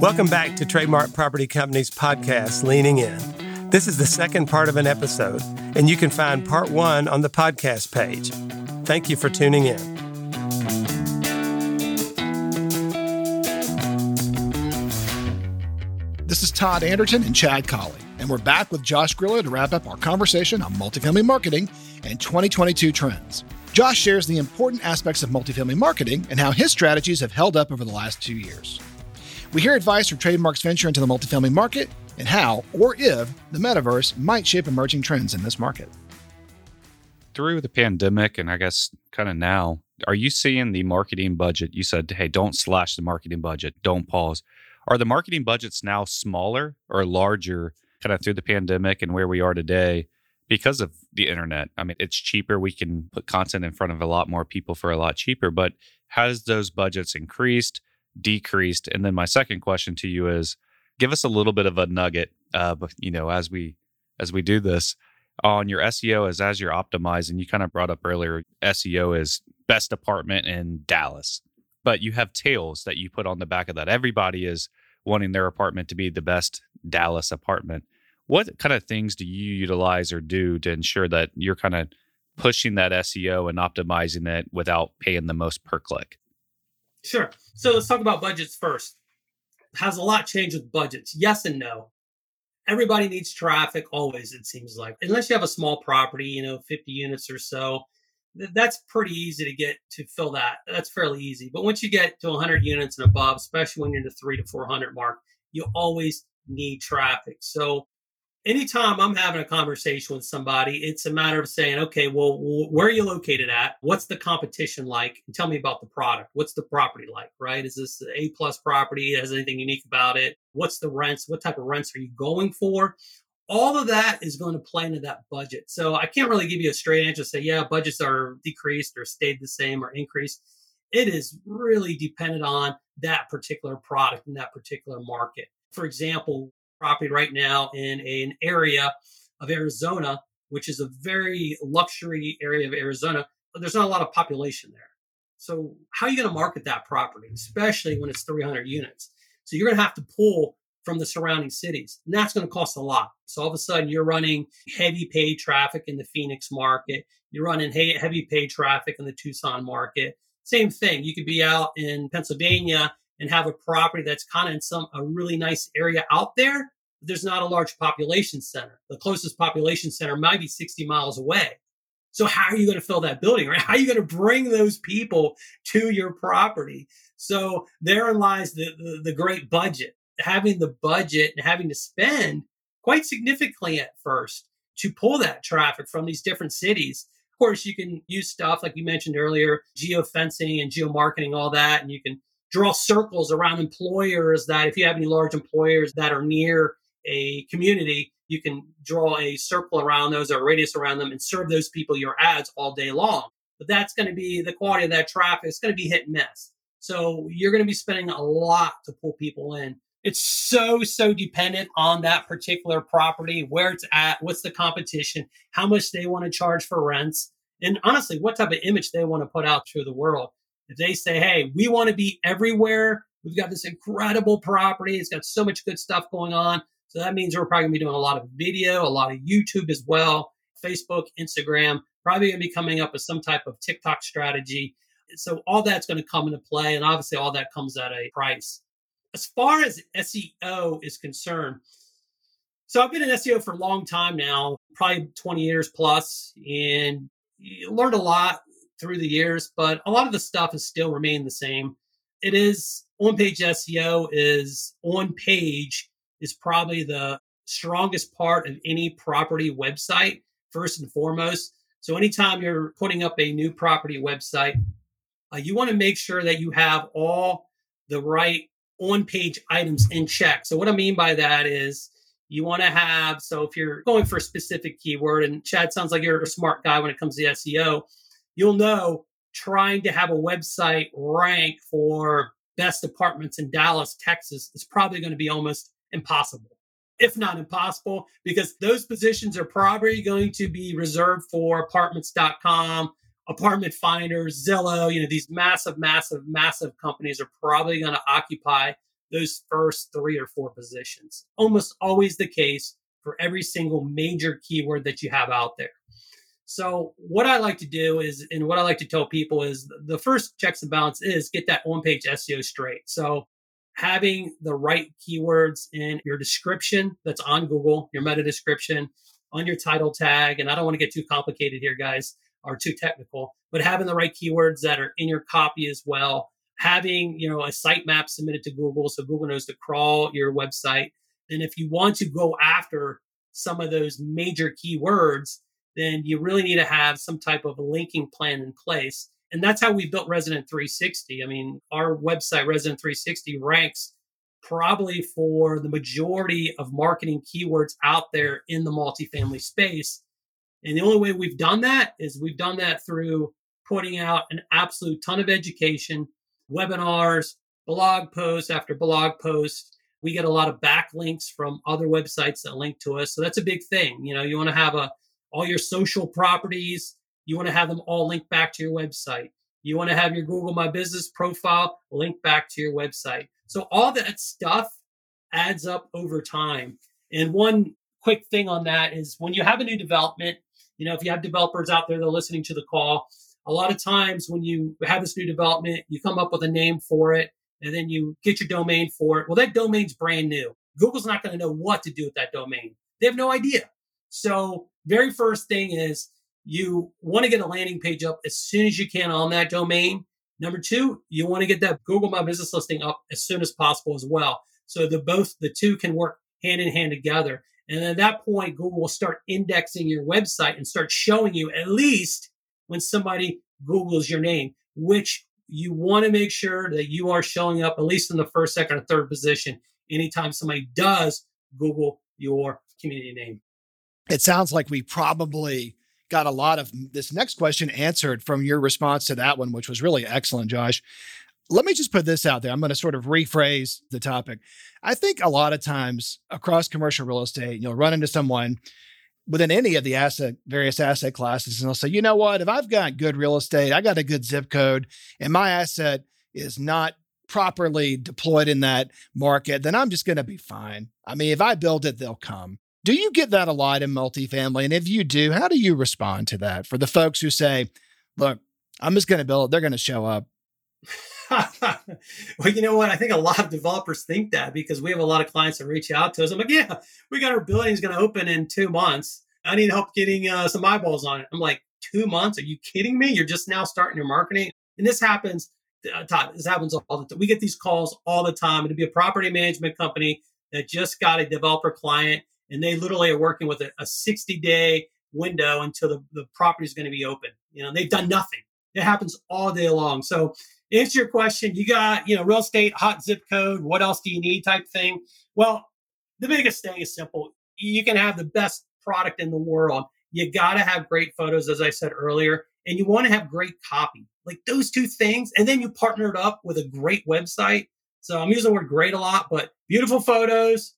Welcome back to Trademark Property Company's podcast, Leaning In. This is the second part of an episode, and you can find part one on the podcast page. Thank you for tuning in. This is Todd Anderton and Chad Colley, and we're back with Josh Grillo to wrap up our conversation on multifamily marketing and 2022 trends. Josh shares the important aspects of multifamily marketing and how his strategies have held up over the last two years. We hear advice from Trademark's venture into the multifamily market and how, or if, the metaverse might shape emerging trends in this market. Through the pandemic, and I guess kind of now, are you seeing the marketing budget? You said, hey, don't slash the marketing budget, don't pause. Are the marketing budgets now smaller or larger kind of through the pandemic and where we are today because of the internet? I mean, it's cheaper. We can put content in front of a lot more people for a lot cheaper, but has those budgets increased? Decreased? And then my second question to you is give us a little bit of a nugget, uh, you know, as we as we do this on your SEO as as you're optimizing. You kind of brought up earlier SEO is best apartment in Dallas, but you have tails that you put on the back of that. Everybody is wanting their apartment to be the best Dallas apartment. What kind of things do you utilize or do to ensure that you're kind of pushing that SEO and optimizing it without paying the most per click? Sure. So let's talk about budgets first. Has a lot changed with budgets? Yes and no. Everybody needs traffic always, it seems like. Unless you have a small property, you know, 50 units or so, that's pretty easy to get to fill that. That's fairly easy. But once you get to 100 units and above, especially when you're in the three to 400 mark, you always need traffic. So anytime I'm having a conversation with somebody, it's a matter of saying, okay, well, where are you located at? What's the competition like? And tell me about the product. What's the property like, right? Is this A plus property? Has anything unique about it? What's the rents? What type of rents are you going for? All of that is going to play into that budget. So I can't really give you a straight answer, say, yeah, budgets are decreased or stayed the same or increased. It is really dependent on that particular product in that particular market. For example, property right now in an area of Arizona, which is a very luxury area of Arizona, but there's not a lot of population there. So how are you going to market that property, especially when it's 300 units? So you're going to have to pull from the surrounding cities, and that's going to cost a lot. So all of a sudden, you're running heavy paid traffic in the Phoenix market. You're running heavy paid traffic in the Tucson market. Same thing. You could be out in Pennsylvania and have a property that's kind of in some a really nice area out there, there's not a large population center. The closest population center might be 60 miles away. So how are you going to fill that building, right? How are you going to bring those people to your property? So therein lies the, the, the great budget. Having the budget and having to spend quite significantly at first to pull that traffic from these different cities. Of course, you can use stuff like you mentioned earlier, geofencing and geomarketing, all that, and you can draw circles around employers that if you have any large employers that are near a community, you can draw a circle around those or radius around them and serve those people your ads all day long. But that's going to be the quality of that traffic. It's going to be hit and miss. So you're going to be spending a lot to pull people in. It's so, so dependent on that particular property, where it's at, what's the competition, how much they want to charge for rents, and honestly, what type of image they want to put out to the world. If they say, hey, we want to be everywhere, we've got this incredible property, it's got so much good stuff going on. So that means we're probably going to be doing a lot of video, a lot of YouTube as well, Facebook, Instagram, probably going to be coming up with some type of TikTok strategy. So all that's going to come into play. And obviously, all that comes at a price. As far as SEO is concerned, so I've been in SEO for a long time now, probably 20 years plus, and eh, learned a lot through the years, but a lot of the stuff has still remained the same. It is on page SEO is on page is probably the strongest part of any property website, first and foremost. So, anytime you're putting up a new property website, uh, you want to make sure that you have all the right on page items in check. So, what I mean by that is you want to have, so if you're going for a specific keyword, and Chad sounds like you're a smart guy when it comes to SEO, you'll know trying to have a website rank for best apartments in Dallas, Texas is probably going to be almost impossible, if not impossible, because those positions are probably going to be reserved for apartments.com, apartment finders, Zillow, you know, these massive, massive, massive companies are probably going to occupy those first three or four positions. Almost always the case for every single major keyword that you have out there. So what I like to do is, and what I like to tell people is the first checks and balance is get that on page SEO straight. So having the right keywords in your description that's on Google, your meta description, on your title tag. And I don't want to get too complicated here, guys, or too technical, but having the right keywords that are in your copy as well. Having, you know, a sitemap submitted to Google so Google knows to crawl your website. And if you want to go after some of those major keywords, then you really need to have some type of linking plan in place. And that's how we built Resident 360. I mean, our website, Resident 360, ranks probably for the majority of marketing keywords out there in the multifamily space. And the only way we've done that is we've done that through putting out an absolute ton of education, webinars, blog posts after blog posts. We get a lot of backlinks from other websites that link to us. So that's a big thing. You know, you want to have a all your social properties, you want to have them all linked back to your website. You want to have your Google My Business profile linked back to your website. So all that stuff adds up over time. And one quick thing on that is when you have a new development, you know, if you have developers out there that are listening to the call, a lot of times when you have this new development, you come up with a name for it and then you get your domain for it. Well, that domain's brand new. Google's not going to know what to do with that domain. They have no idea. So, very first thing is you want to get a landing page up as soon as you can on that domain. Number two, you want to get that Google My Business listing up as soon as possible as well. So the both the two can work hand in hand together. And at that point, Google will start indexing your website and start showing you at least when somebody Googles your name, which you want to make sure that you are showing up at least in the first, second, or third position anytime somebody does Google your community name. It sounds like we probably got a lot of this next question answered from your response to that one, which was really excellent, Josh. Let me just put this out there. I'm going to sort of rephrase the topic. I think a lot of times across commercial real estate, you'll run into someone within any of the asset, various asset classes, and they'll say, you know what, if I've got good real estate, I got a good zip code, and my asset is not properly deployed in that market, then I'm just going to be fine. I mean, if I build it, they'll come. Do you get that a lot in multifamily? And if you do, how do you respond to that for the folks who say, look, I'm just going to build they're going to show up? well, you know what? I think a lot of developers think that because we have a lot of clients that reach out to us. I'm like, yeah, we got our building's going to open in two months. I need help getting uh, some eyeballs on it. I'm like, two months? Are you kidding me? You're just now starting your marketing. And this happens, uh, Todd, this happens all the time. We get these calls all the time. It'd be a property management company that just got a developer client and they literally are working with a, a 60 day window until the, the property is going to be open. You know, they've done nothing. It happens all day long. So, answer your question, you got, you know, real estate, hot zip code, what else do you need type thing? Well, the biggest thing is simple. You can have the best product in the world. You got to have great photos, as I said earlier, and you want to have great copy. Like those two things. And then you partner it up with a great website. So I'm using the word great a lot, but beautiful photos,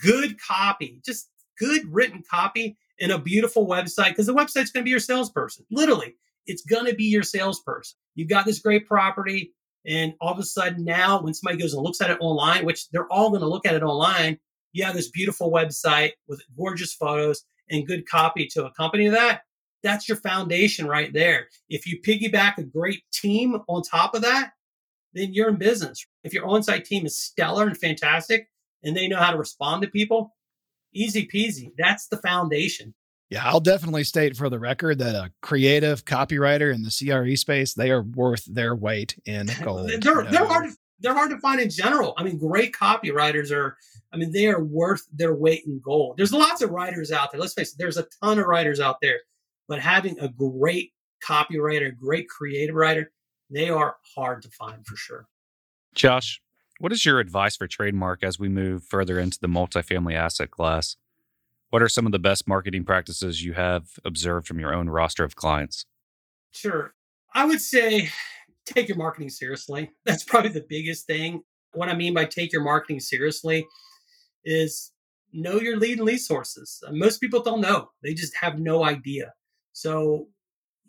good copy, just good written copy and a beautiful website because the website's going to be your salesperson. Literally, it's going to be your salesperson. You've got this great property, and all of a sudden now, when somebody goes and looks at it online, which they're all going to look at it online, you have this beautiful website with gorgeous photos and good copy to accompany that. That's your foundation right there. If you piggyback a great team on top of that, then you're in business. If your on-site team is stellar and fantastic, and they know how to respond to people, easy peasy. That's the foundation. Yeah, I'll definitely state for the record that a creative copywriter in the CRE space, they are worth their weight in gold. they're, they're hard to, they're hard to find in general. I mean, great copywriters are, I mean, they are worth their weight in gold. There's lots of writers out there. Let's face it, there's a ton of writers out there, but having a great copywriter, great creative writer, they are hard to find for sure. Josh, what is your advice for trademark as we move further into the multifamily asset class? What are some of the best marketing practices you have observed from your own roster of clients? Sure. I would say take your marketing seriously. That's probably the biggest thing. What I mean by take your marketing seriously is know your lead and lead sources. Uh, most people don't know, they just have no idea. So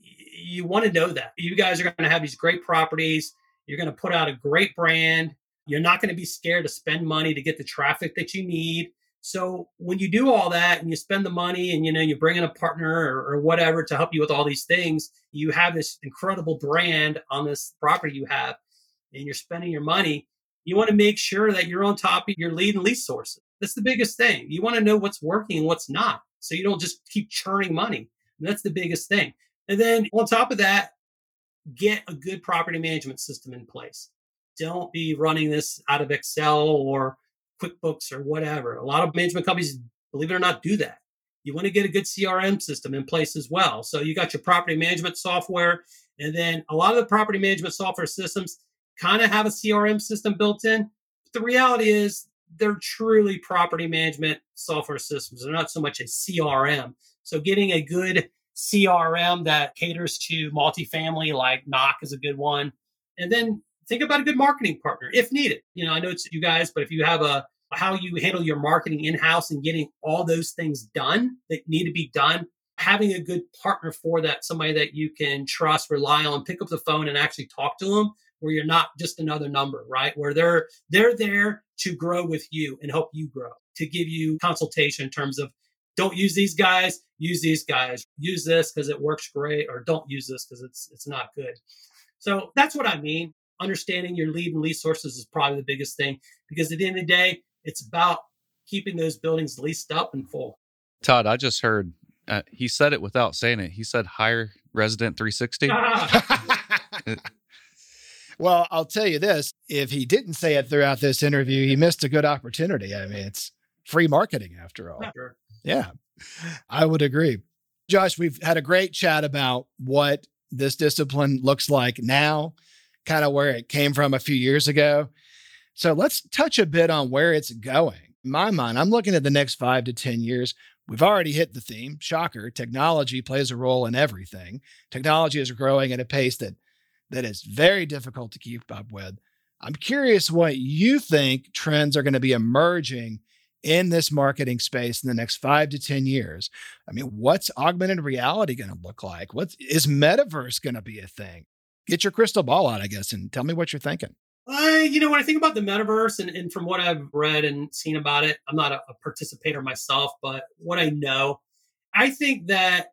you want to know that. You guys are going to have these great properties. You're going to put out a great brand You're not going to be scared to spend money to get the traffic that you need. So when you do all that and you spend the money and you know you bring in a partner or, or, whatever to help you with all these things, you have this incredible brand on this property you have, and you're spending your money. You want to make sure that you're on top of your lead and lease sources. That's the biggest thing. You want to know what's working and what's not, so you don't just keep churning money. And that's the biggest thing. And then on top of that, get a good property management system in place. Don't be running this out of Excel or QuickBooks or whatever. A lot of management companies, believe it or not, do that. You want to get a good CRM system in place as well. So you got your property management software, and then a lot of the property management software systems kind of have a CRM system built in. But the reality is they're truly property management software systems. They're not so much a CRM. So getting a good CRM that caters to multifamily like Knock is a good one. And then think about a good marketing partner if needed. You know, I know it's you guys, but if you have a how you handle your marketing in house and getting all those things done that need to be done, having a good partner for that, somebody that you can trust, rely on, pick up the phone and actually talk to them where you're not just another number, right? Where they're they're there to grow with you and help you grow, to give you consultation in terms of don't use these guys, use these guys, use this because it works great, or don't use this because it's it's not good. So that's what I mean understanding your lead and lease sources is probably the biggest thing because at the end of the day, it's about keeping those buildings leased up and full. Todd, I just heard uh, he said it without saying it. He said hire resident 360. well, I'll tell you this if he didn't say it throughout this interview, he missed a good opportunity. I mean, it's free marketing after all. Sure. Yeah, I would agree. Josh, we've had a great chat about what this discipline looks like now kind of where it came from a few years ago. So let's touch a bit on where it's going. In my mind, I'm looking at the next five to 10 years. We've already hit the theme. Shocker, technology plays a role in everything. Technology is growing at a pace that that is very difficult to keep up with. I'm curious what you think trends are going to be emerging in this marketing space in the next five to 10 years. I mean, what's augmented reality going to look like? What is metaverse going to be a thing? Get your crystal ball out, I guess, and tell me what you're thinking. Uh, you know, when I think about the metaverse and, and from what I've read and seen about it, I'm not a, a participator myself, but what I know, I think that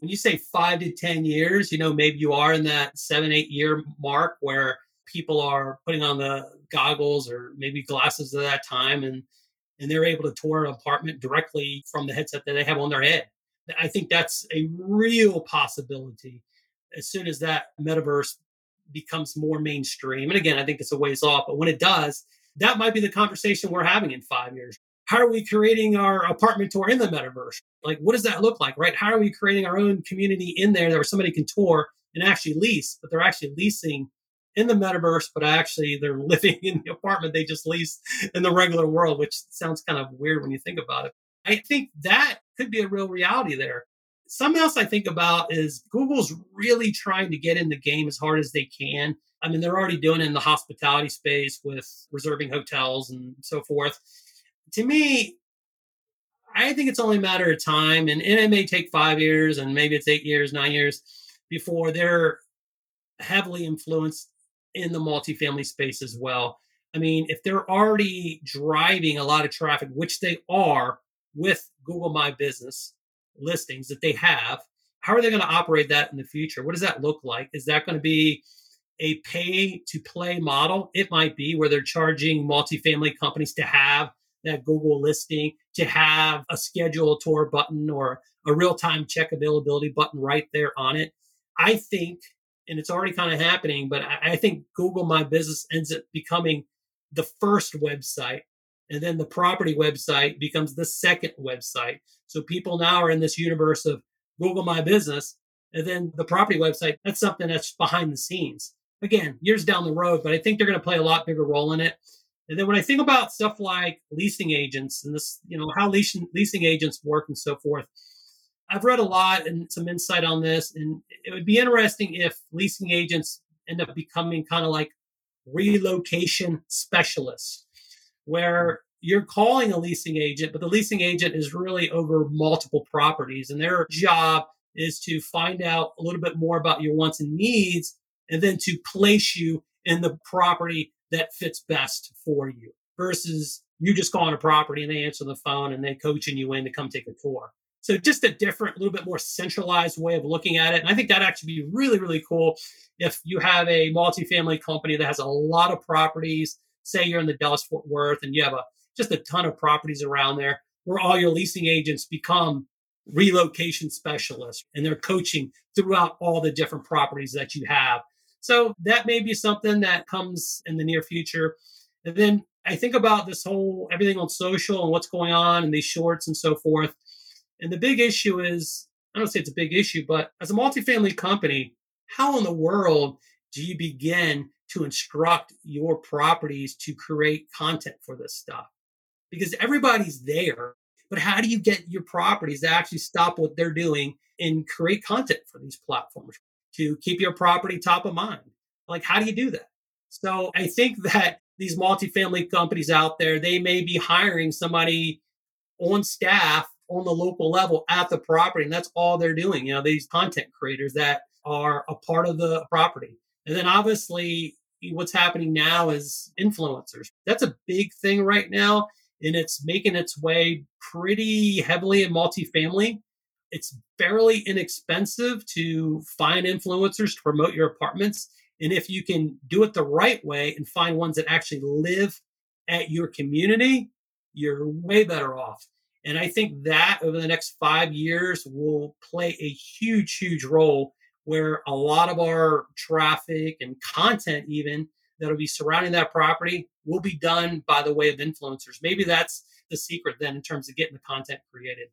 when you say five to 10 years, you know, maybe you are in that seven, eight year mark where people are putting on the goggles or maybe glasses at that time and and they're able to tour an apartment directly from the headset that they have on their head. I think that's a real possibility as soon as that metaverse becomes more mainstream, and again, I think it's a ways off, but when it does, that might be the conversation we're having in five years. How are we creating our apartment tour in the metaverse? Like, what does that look like, right? How are we creating our own community in there that where somebody can tour and actually lease, but they're actually leasing in the metaverse, but actually they're living in the apartment they just leased in the regular world, which sounds kind of weird when you think about it. I think that could be a real reality there. Something else I think about is Google's really trying to get in the game as hard as they can. I mean, they're already doing it in the hospitality space with reserving hotels and so forth. To me, I think it's only a matter of time, and, and it may take five years, and maybe it's eight years, nine years before they're heavily influenced in the multifamily space as well. I mean, if they're already driving a lot of traffic, which they are with Google My Business, listings that they have how are they going to operate that in the future? What does that look like? Is that going to be a pay to play model? It might be where they're charging multifamily companies to have that google listing to have a schedule tour button or a real-time check availability button right there on it. I think and it's already kind of happening but i think google my business ends up becoming the first website and then the property website becomes the second website. So people now are in this universe of Google My Business, and then the property website, that's something that's behind the scenes. Again, years down the road, but I think they're going to play a lot bigger role in it. And then when I think about stuff like leasing agents and this, you know, how leasing, leasing agents work and so forth, I've read a lot and some insight on this. And it would be interesting if leasing agents end up becoming kind of like relocation specialists where hmm. you're calling a leasing agent, but the leasing agent is really over multiple properties, and their job is to find out a little bit more about your wants and needs, and then to place you in the property that fits best for you versus you just calling a property and they answer the phone and they coaching you in to come take a tour. So just a different, a little bit more centralized way of looking at it. And I think that actually be really, really cool if you have a multifamily company that has a lot of properties. Say you're in the Dallas Fort Worth and you have a just a ton of properties around there where all your leasing agents become relocation specialists and they're coaching throughout all the different properties that you have. So that may be something that comes in the near future. And then I think about this whole everything on social and what's going on and these shorts and so forth. And the big issue is I don't say it's a big issue, but as a multifamily company, how in the world do you begin to instruct your properties to create content for this stuff? Because everybody's there, but how do you get your properties to actually stop what they're doing and create content for these platforms to keep your property top of mind? Like, how do you do that? So I think that these multifamily companies out there, they may be hiring somebody on staff on the local level at the property, and that's all they're doing. You know, these content creators that are a part of the property. And then obviously, what's happening now is influencers. That's a big thing right now, and it's making its way pretty heavily in multifamily. It's fairly inexpensive to find influencers to promote your apartments. And if you can do it the right way and find ones that actually live at your community, you're way better off. And I think that over the next five years will play a huge, huge role where a lot of our traffic and content, even that'll be surrounding that property, will be done by the way of influencers. Maybe that's the secret then in terms of getting the content created.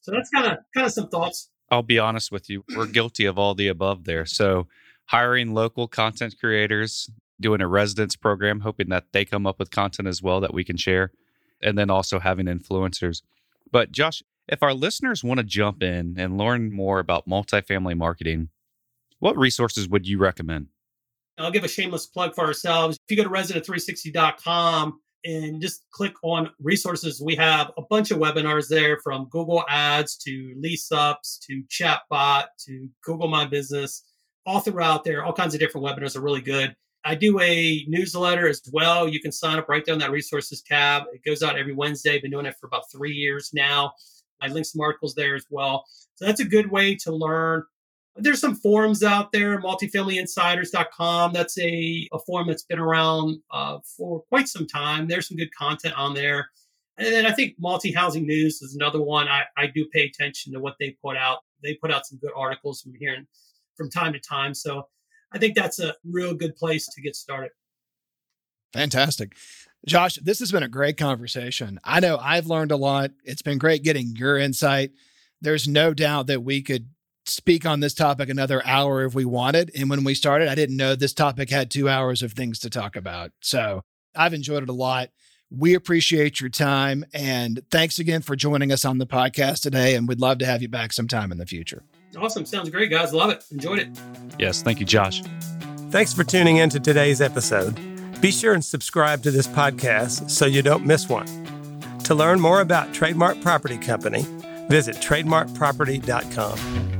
So that's kind of kind of some thoughts. I'll be honest with you. We're guilty of all the above there. So hiring local content creators, doing a residence program, hoping that they come up with content as well that we can share, and then also having influencers. But Josh, if our listeners want to jump in and learn more about multifamily marketing, what resources would you recommend? I'll give a shameless plug for ourselves. If you go to resident360.com and just click on resources, we have a bunch of webinars there from Google Ads to lease ups to chatbot to Google My Business, all throughout there. All kinds of different webinars are really good. I do a newsletter as well. You can sign up right there on that resources tab. It goes out every Wednesday. I've been doing it for about three years now. I link some articles there as well. So that's a good way to learn. There's some forums out there, multifamilyinsiders.com. That's a, a forum that's been around uh, for quite some time. There's some good content on there. And then I think Multi Housing News is another one. I, I do pay attention to what they put out. They put out some good articles from here and from time to time. So I think that's a real good place to get started. Fantastic. Josh, this has been a great conversation. I know I've learned a lot. It's been great getting your insight. There's no doubt that we could speak on this topic another hour if we wanted. And when we started, I didn't know this topic had two hours of things to talk about. So I've enjoyed it a lot. We appreciate your time. And thanks again for joining us on the podcast today. And we'd love to have you back sometime in the future. Awesome. Sounds great, guys. Love it. Enjoyed it. Yes. Thank you, Josh. Thanks for tuning in to today's episode. Be sure and subscribe to this podcast so you don't miss one. To learn more about Trademark Property Company, visit trademarkproperty.com.